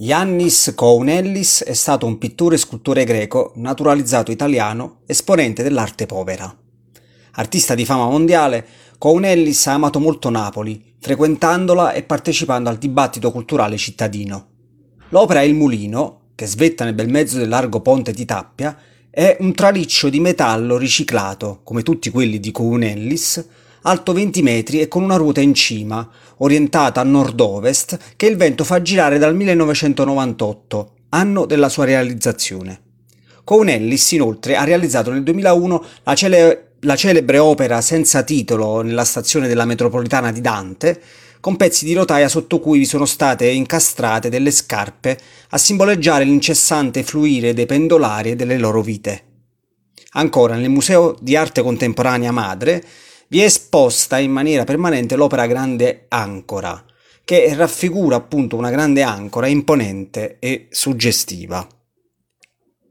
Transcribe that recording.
Iannis Kounellis è stato un pittore e scultore greco, naturalizzato italiano, esponente dell'arte povera. Artista di fama mondiale, Kounellis ha amato molto Napoli, frequentandola e partecipando al dibattito culturale cittadino. L'opera Il Mulino, che svetta nel bel mezzo del largo ponte di Tappia, è un traliccio di metallo riciclato, come tutti quelli di Kounellis, alto 20 metri e con una ruota in cima, orientata a nord-ovest, che il vento fa girare dal 1998, anno della sua realizzazione. Counellis inoltre ha realizzato nel 2001 la, cele- la celebre opera senza titolo nella stazione della metropolitana di Dante, con pezzi di rotaia sotto cui vi sono state incastrate delle scarpe a simboleggiare l'incessante fluire dei pendolari e delle loro vite. Ancora, nel Museo di Arte Contemporanea Madre vi è esposta in maniera permanente l'opera Grande Ancora, che raffigura appunto una grande ancora imponente e suggestiva.